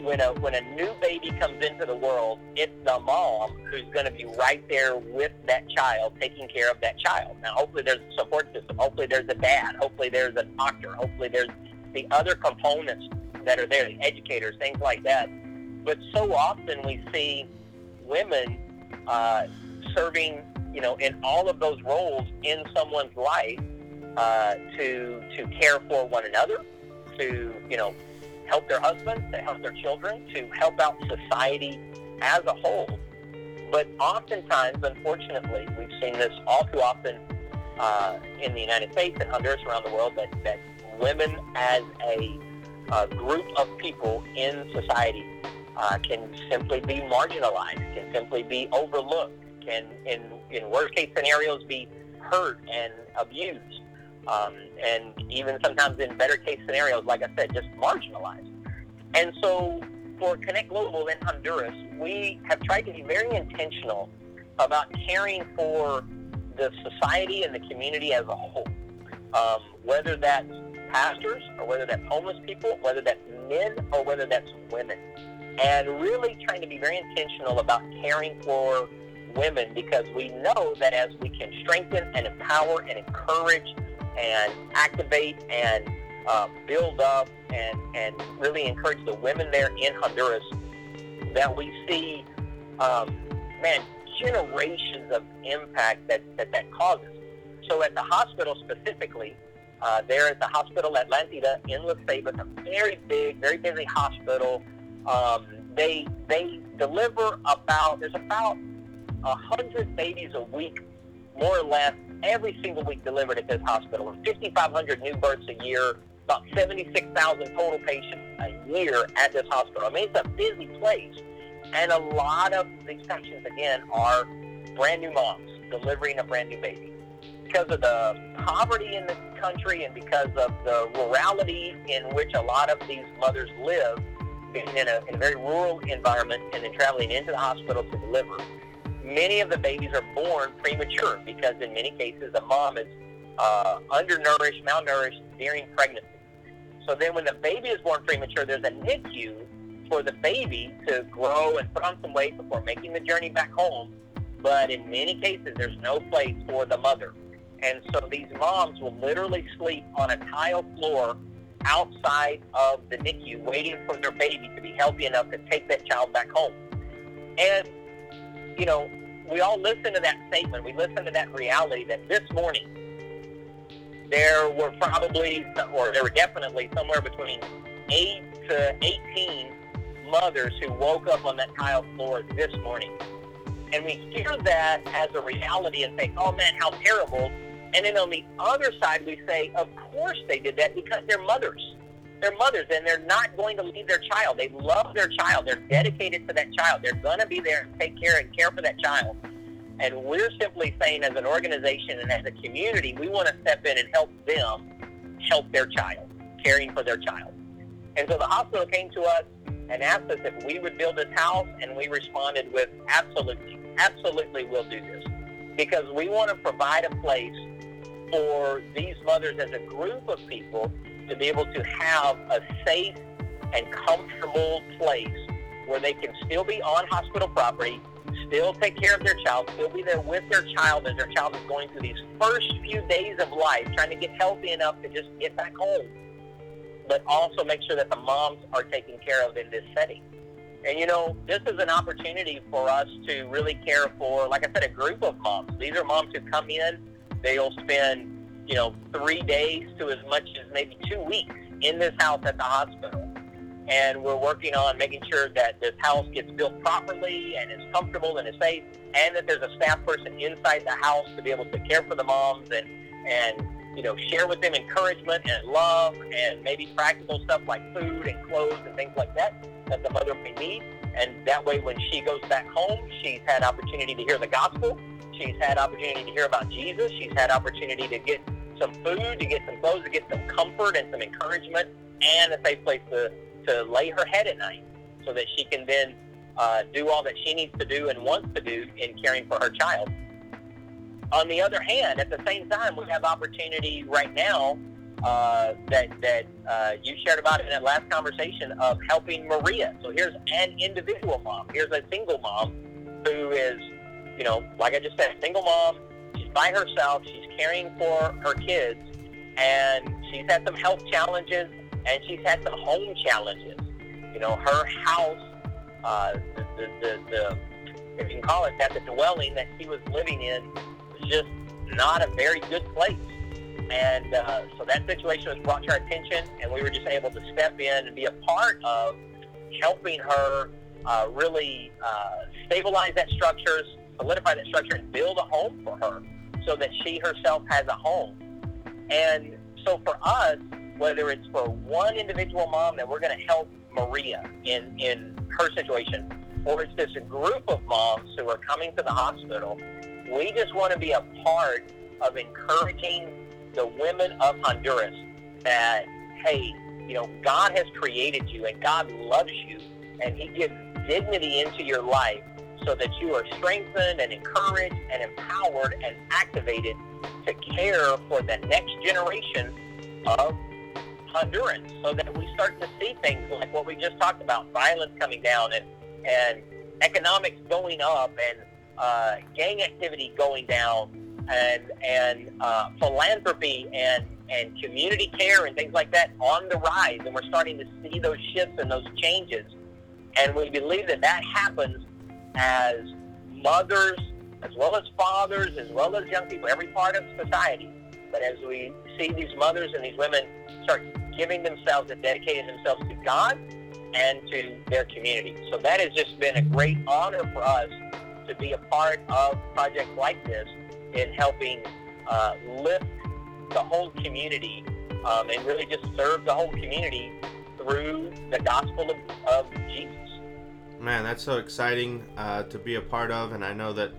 when a when a new baby comes into the world, it's the mom who's going to be right there with that child, taking care of that child. Now, hopefully, there's a support system. Hopefully, there's a dad. Hopefully, there's a doctor. Hopefully, there's the other components that are there, the educators, things like that. But so often we see women uh, serving, you know, in all of those roles in someone's life uh, to to care for one another, to you know help their husbands, to help their children, to help out society as a whole. But oftentimes, unfortunately, we've seen this all too often uh, in the United States and Honduras around the world that, that women as a, a group of people in society uh, can simply be marginalized, can simply be overlooked, can, in, in worst case scenarios, be hurt and abused um, and even sometimes in better case scenarios, like I said, just marginalized. And so for Connect Global in Honduras, we have tried to be very intentional about caring for the society and the community as a whole. Um, whether that's pastors or whether that's homeless people, whether that's men or whether that's women. And really trying to be very intentional about caring for women because we know that as we can strengthen and empower and encourage and activate and uh, build up and, and really encourage the women there in Honduras that we see, um, man, generations of impact that, that that causes. So at the hospital specifically, uh, there at the hospital Atlantida in La Ceiba, it's a very big, very busy hospital. Um, they they deliver about there's about a hundred babies a week, more or less, every single week delivered at this hospital. 5,500 new births a year, about 76,000 total patients a year at this hospital. I mean, it's a busy place. And a lot of these patients, again, are brand new moms delivering a brand new baby. Because of the poverty in the country and because of the rurality in which a lot of these mothers live, in a, in a very rural environment and then traveling into the hospital to deliver, many of the babies are born premature because in many cases the mom is uh, undernourished, malnourished during pregnancy. So then when the baby is born premature, there's a NICU for the baby to grow and put on some weight before making the journey back home. But in many cases, there's no place for the mother. And so these moms will literally sleep on a tile floor outside of the NICU waiting for their baby to be healthy enough to take that child back home. And you know, we all listen to that statement. We listen to that reality that this morning there were probably, or there were definitely somewhere between 8 to 18 mothers who woke up on that tile floor this morning. And we hear that as a reality and say, oh man, how terrible. And then on the other side, we say, of course they did that because they're mothers their mothers and they're not going to leave their child. They love their child. They're dedicated to that child. They're going to be there and take care and care for that child. And we're simply saying as an organization and as a community, we want to step in and help them help their child, caring for their child. And so the hospital came to us and asked us if we would build this house, and we responded with absolutely, absolutely we'll do this. Because we want to provide a place for these mothers as a group of people to be able to have a safe and comfortable place where they can still be on hospital property, still take care of their child, still be there with their child as their child is going through these first few days of life, trying to get healthy enough to just get back home, but also make sure that the moms are taken care of in this setting. And you know, this is an opportunity for us to really care for, like I said, a group of moms. These are moms who come in, they'll spend, you know, three days to as much as maybe two weeks in this house at the hospital. And we're working on making sure that this house gets built properly and is comfortable and is safe, and that there's a staff person inside the house to be able to care for the moms and and you know share with them encouragement and love and maybe practical stuff like food and clothes and things like that that the mother may need. And that way, when she goes back home, she's had opportunity to hear the gospel. She's had opportunity to hear about Jesus. She's had opportunity to get some food, to get some clothes, to get some comfort and some encouragement, and a safe place to, to lay her head at night so that she can then uh, do all that she needs to do and wants to do in caring for her child. On the other hand, at the same time, we have opportunity right now uh, that that uh, you shared about in that last conversation of helping Maria. So here's an individual mom. Here's a single mom who is, you know, like I just said, single mom. She's by herself. She's caring for her kids, and she's had some health challenges, and she's had some home challenges. You know, her house, uh, the, the, the, the if you can call it that, the dwelling that she was living in was just not a very good place and uh, so that situation was brought to our attention, and we were just able to step in and be a part of helping her uh, really uh, stabilize that structure, solidify that structure, and build a home for her so that she herself has a home. And so for us, whether it's for one individual mom that we're going to help Maria in, in her situation, or it's just a group of moms who are coming to the hospital, we just want to be a part of encouraging the women of Honduras that, hey, you know, God has created you and God loves you and He gives dignity into your life so that you are strengthened and encouraged and empowered and activated to care for the next generation of Hondurans so that we start to see things like what we just talked about, violence coming down and, and economics going up and uh, gang activity going down and and uh, philanthropy and and community care and things like that on the rise, and we're starting to see those shifts and those changes. And we believe that that happens as mothers, as well as fathers, as well as young people, every part of society. But as we see these mothers and these women start giving themselves and dedicating themselves to God and to their community. So that has just been a great honor for us to be a part of projects like this in helping uh, lift the whole community um, and really just serve the whole community through the gospel of, of Jesus. Man, that's so exciting uh, to be a part of, and I know that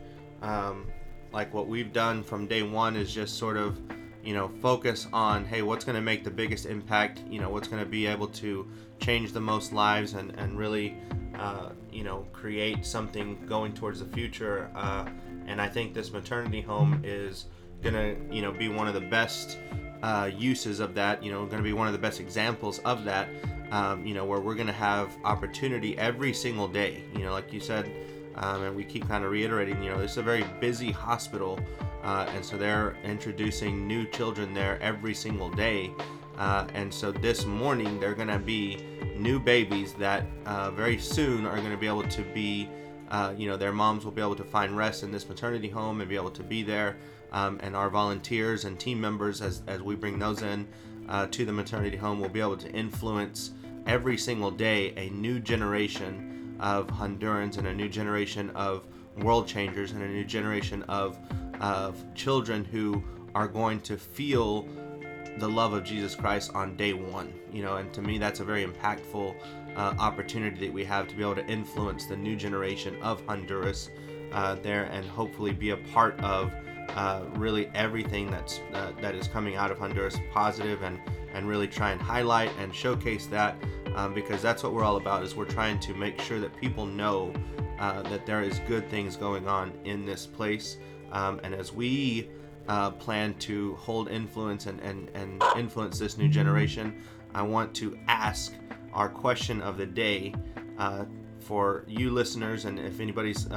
um, like what we've done from day one is just sort of you know focus on hey what's going to make the biggest impact you know what's going to be able to change the most lives and and really uh, you know create something going towards the future uh, and I think this maternity home is gonna you know be one of the best uh, uses of that. You know, to be one of the best examples of that. Um, you know, where we're to have opportunity every single day. You know, like you said, um, and we keep kind of reiterating. You know, this is a very busy hospital, uh, and so they're introducing new children there every single day. Uh, and so this morning they're to be new babies that uh, very soon are to be able to be uh, you know, their moms will be able to find rest in this maternity home and be able to be there. Um, and our volunteers and team members, as, as we bring those in uh, to the maternity home, will be able to influence every single day a new generation of Hondurans and a new generation of world changers and a new generation of, of children who are going to feel the love of Jesus Christ on day one. You know, and to me, that's a very impactful uh, opportunity that we have to be able to influence the new generation of Honduras uh, there and hopefully be a part of uh, really everything that's uh, that is coming out of Honduras positive and and really try and highlight and showcase that um, because that's what we're all about is we're trying to make sure that people know uh, that there is good things going on in this place um, and as we uh, plan to hold influence and, and, and influence this new generation I want to ask our question of the day uh, for you listeners, and if anybody's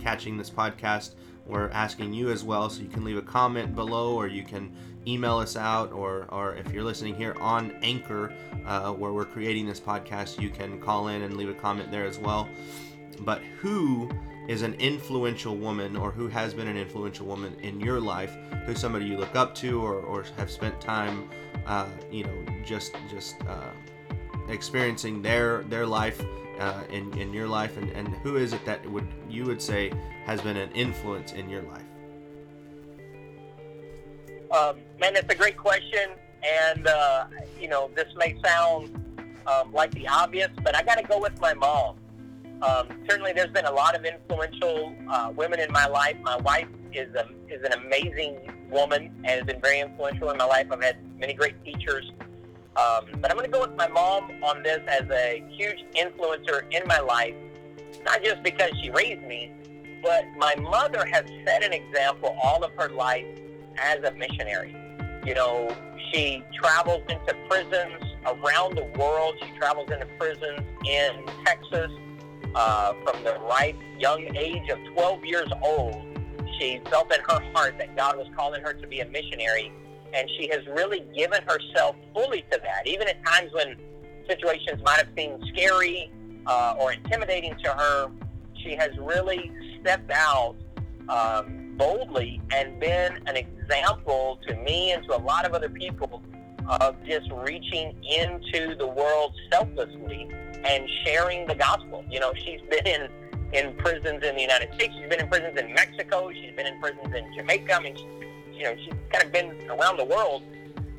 catching this podcast, we're asking you as well. So you can leave a comment below, or you can email us out, or or if you're listening here on Anchor, uh, where we're creating this podcast, you can call in and leave a comment there as well. But who is an influential woman or who has been an influential woman in your life who's somebody you look up to or, or have spent time uh, you know just just uh, experiencing their their life uh, in, in your life and, and who is it that would you would say has been an influence in your life um, man that's a great question and uh, you know this may sound um, like the obvious but i got to go with my mom um, certainly, there's been a lot of influential uh, women in my life. My wife is a, is an amazing woman and has been very influential in my life. I've had many great teachers. Um, but I'm going to go with my mom on this as a huge influencer in my life, not just because she raised me, but my mother has set an example all of her life as a missionary. You know, she travels into prisons around the world. She travels into prisons in Texas, uh, from the right young age of 12 years old, she felt in her heart that God was calling her to be a missionary, and she has really given herself fully to that. Even at times when situations might have seemed scary uh, or intimidating to her, she has really stepped out um, boldly and been an example to me and to a lot of other people of just reaching into the world selflessly and sharing the gospel. You know, she's been in in prisons in the United States. She's been in prisons in Mexico. She's been in prisons in Jamaica. I mean, you know, she's kind of been around the world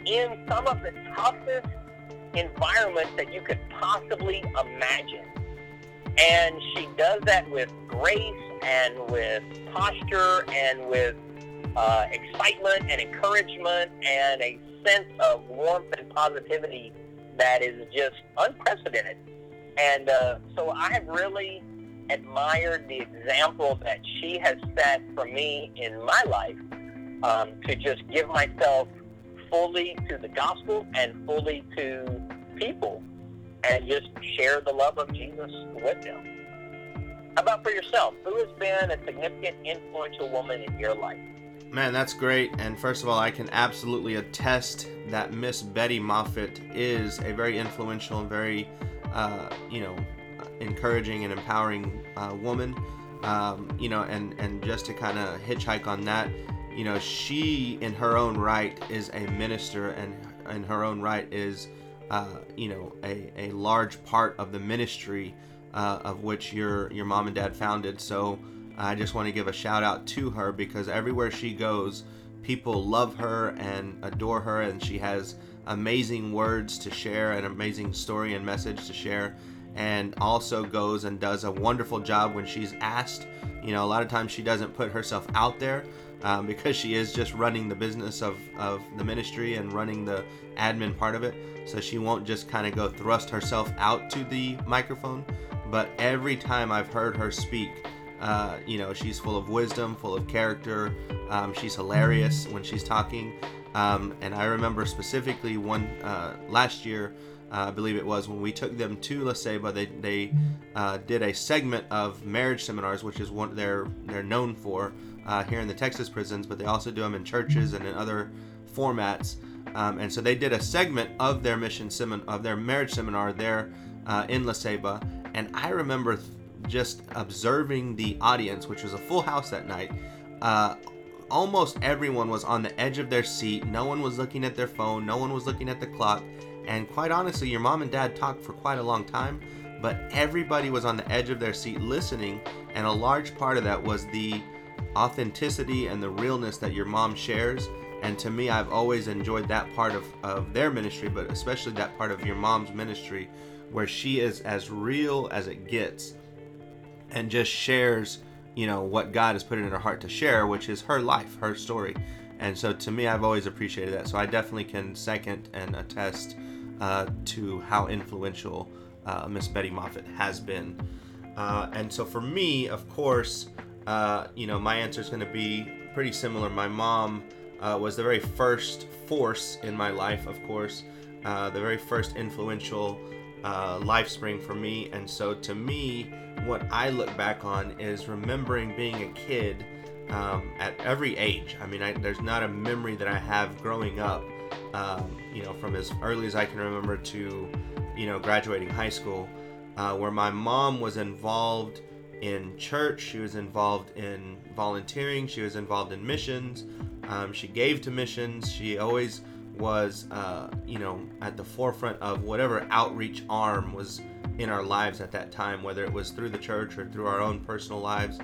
in some of the toughest environments that you could possibly imagine. And she does that with grace and with posture and with uh, excitement and encouragement and a sense of warmth and positivity that is just unprecedented. And uh, so I have really admired the example that she has set for me in my life um, to just give myself fully to the gospel and fully to people and just share the love of Jesus with them. How about for yourself? Who has been a significant influential woman in your life? Man, that's great. And first of all, I can absolutely attest that Miss Betty Moffitt is a very influential and very uh, you know, encouraging and empowering uh, woman. Um, you know, and and just to kind of hitchhike on that, you know, she in her own right is a minister, and in her own right is, uh, you know, a, a large part of the ministry uh, of which your your mom and dad founded. So I just want to give a shout out to her because everywhere she goes, people love her and adore her, and she has amazing words to share, an amazing story and message to share, and also goes and does a wonderful job when she's asked. You know, a lot of times she doesn't put herself out there um, because she is just running the business of, of the ministry and running the admin part of it. So she won't just kind of go thrust herself out to the microphone. But every time I've heard her speak, uh, you know, she's full of wisdom, full of character. Um, she's hilarious when she's talking. Um, and I remember specifically one uh, last year, uh, I believe it was, when we took them to La Ceiba, they, they uh, did a segment of marriage seminars, which is what they're, they're known for uh, here in the Texas prisons, but they also do them in churches and in other formats. Um, and so they did a segment of their mission seminar, of their marriage seminar there uh, in La Ceiba. And I remember th- just observing the audience, which was a full house that night, uh, almost everyone was on the edge of their seat. No one was looking at their phone, no one was looking at the clock. And quite honestly, your mom and dad talked for quite a long time, but everybody was on the edge of their seat listening. And a large part of that was the authenticity and the realness that your mom shares. And to me, I've always enjoyed that part of, of their ministry, but especially that part of your mom's ministry where she is as real as it gets and just shares you know what God has put in her heart to share, which is her life, her story. And so to me, I've always appreciated that. So I definitely can second and attest uh, to how influential uh, Miss Betty Moffitt has been. Uh, and so for me, of course, uh, you know, my answer is going to be pretty similar. My mom uh, was the very first force in my life, of course, uh, the very first influential uh, LifeSpring for me. And so to me, what I look back on is remembering being a kid um, at every age. I mean, I, there's not a memory that I have growing up, um, you know, from as early as I can remember to, you know, graduating high school, uh, where my mom was involved in church, she was involved in volunteering, she was involved in missions, um, she gave to missions, she always was, uh, you know, at the forefront of whatever outreach arm was in our lives at that time, whether it was through the church or through our own personal lives.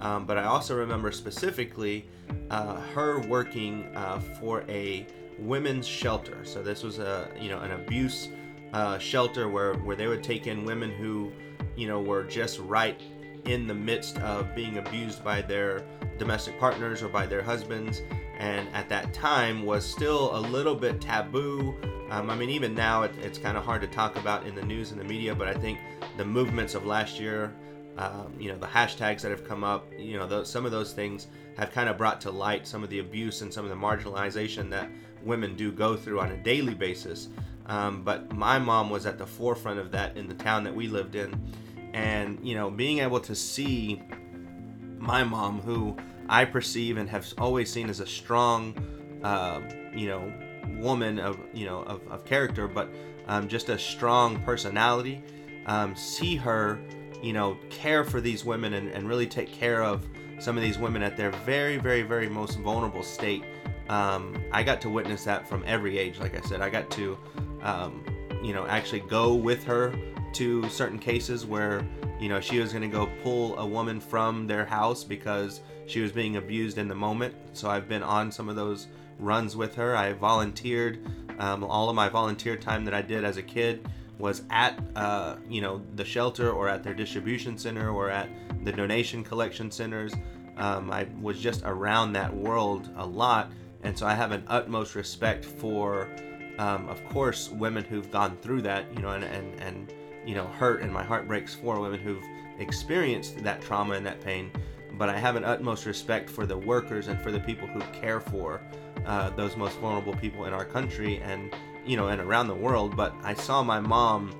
Um, but I also remember specifically uh, her working uh, for a women's shelter. So this was a you know an abuse uh, shelter where where they would take in women who you know were just right in the midst of being abused by their domestic partners or by their husbands and at that time was still a little bit taboo um, i mean even now it, it's kind of hard to talk about in the news and the media but i think the movements of last year um, you know the hashtags that have come up you know those, some of those things have kind of brought to light some of the abuse and some of the marginalization that women do go through on a daily basis. Um, but my mom was at the forefront of that in the town that we lived in. And you know being able to see my mom who i perceive and have always seen as a strong uh, you know woman of you know of, of character but um, just a strong personality um, see her you know care for these women and, and really take care of some of these women at their very very very most vulnerable state um, i got to witness that from every age like i said. I got to um, you know actually go with her to certain cases where you know she was going to go pull a woman from their house because she was being abused in the moment. So i've been on some of those runs with her. I volunteered um, all of my volunteer time that i did as a kid was at uh, you know the shelter or at their distribution center or at the donation collection centers. Um, i was just around that world a lot and so i have an utmost respect for um, of course women who've gone through that you know and, and, and you know hurt and my heart breaks for women who've experienced that trauma and that pain. But i have an utmost respect for the workers and for the people who care for uh, those most vulnerable people in our country and you know and around the world. But i saw my mom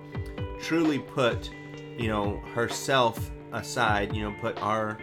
truly put you know herself aside you know put our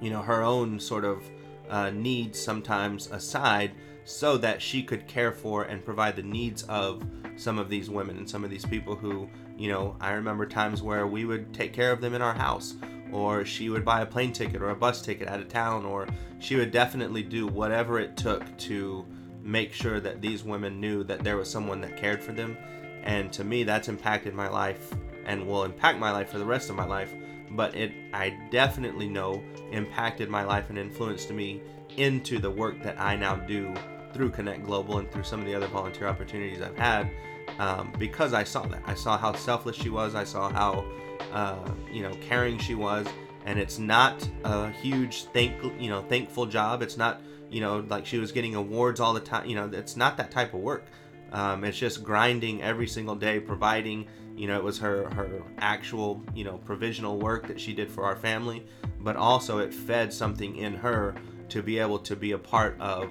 you know her own sort of uh, needs sometimes aside so that she could care for and provide the needs of some of these women and some of these people who you know, I remember times where we would take care of them in our house, or she would buy a plane ticket or a bus ticket out of town, or she would definitely do whatever it took to make sure that these women knew that there was someone that cared for them. And to me, that's impacted my life and will impact my life for the rest of my life. But it, I definitely know, impacted my life and influenced me into the work that I now do through Connect Global and through some of the other volunteer opportunities I've had um, because I saw that. I saw how selfless she was. I saw how uh, you know caring she was, and it's not a huge thank you know thankful job. It's not you know like she was getting awards all the time. You know, it's not that type of work. Um, it's just grinding every single day, providing. You know, it was her her actual you know provisional work that she did for our family, but also it fed something in her to be able to be a part of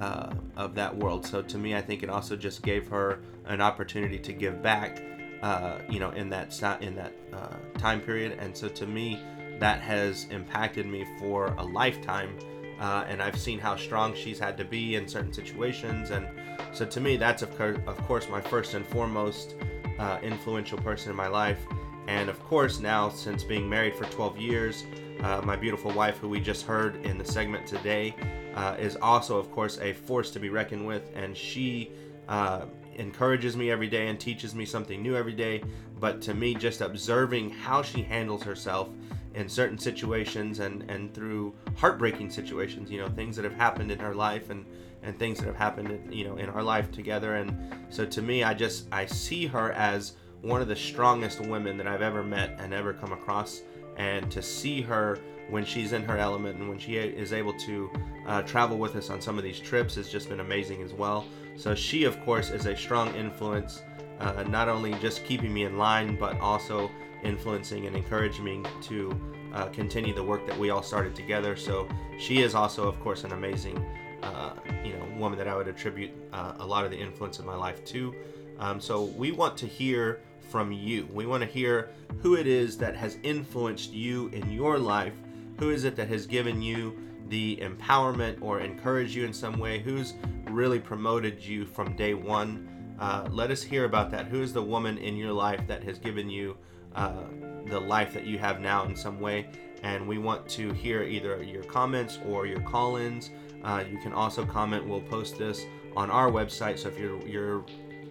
uh, of that world. So to me, I think it also just gave her an opportunity to give back, uh, you know, in that in that uh, time period. And so to me, that has impacted me for a lifetime. Uh, and I've seen how strong she's had to be in certain situations. And so to me, that's of, course, of course my first and foremost uh, influential person in my life. And of course, now since being married for 12 years, uh, my beautiful wife, who we just heard in the segment today, uh, is also, of course, a force to be reckoned with. And she uh, encourages me every day and teaches me something new every day. But to me, just observing how she handles herself in certain situations and, and through heartbreaking situations, you know, things that have happened in her life and, and things that have happened, you know, in our life together. And so to me, I just, I see her as one of the strongest women that I've ever met and ever come across. And to see her when she's in her element and when she is able to uh, travel with us on some of these trips has just been amazing as well. So she, of course, is a strong influence, uh, not only just keeping me in line, but also influencing and encouraging me to uh, continue the work that we all started together. So she is also, of course, an amazing, uh, you know, woman that I would attribute uh, a lot of the influence of my life to. Um, so we want to hear from you. We want to hear who it is that has influenced you in your life. Who is it that has given you the empowerment or encouraged you in some way? Who's really promoted you from day one? Uh, let us hear about that. Who is the woman in your life that has given you uh, the life that you have now in some way? And we want to hear either your comments or your call ins. Uh, you can also comment. We'll post this on our website. So if you're, you're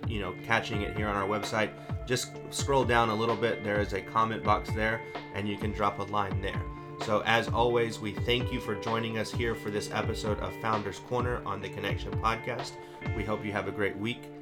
you know catching it here on our website just scroll down a little bit there is a comment box there and you can drop a line there so as always we thank you for joining us here for this episode of founders corner on the connection podcast we hope you have a great week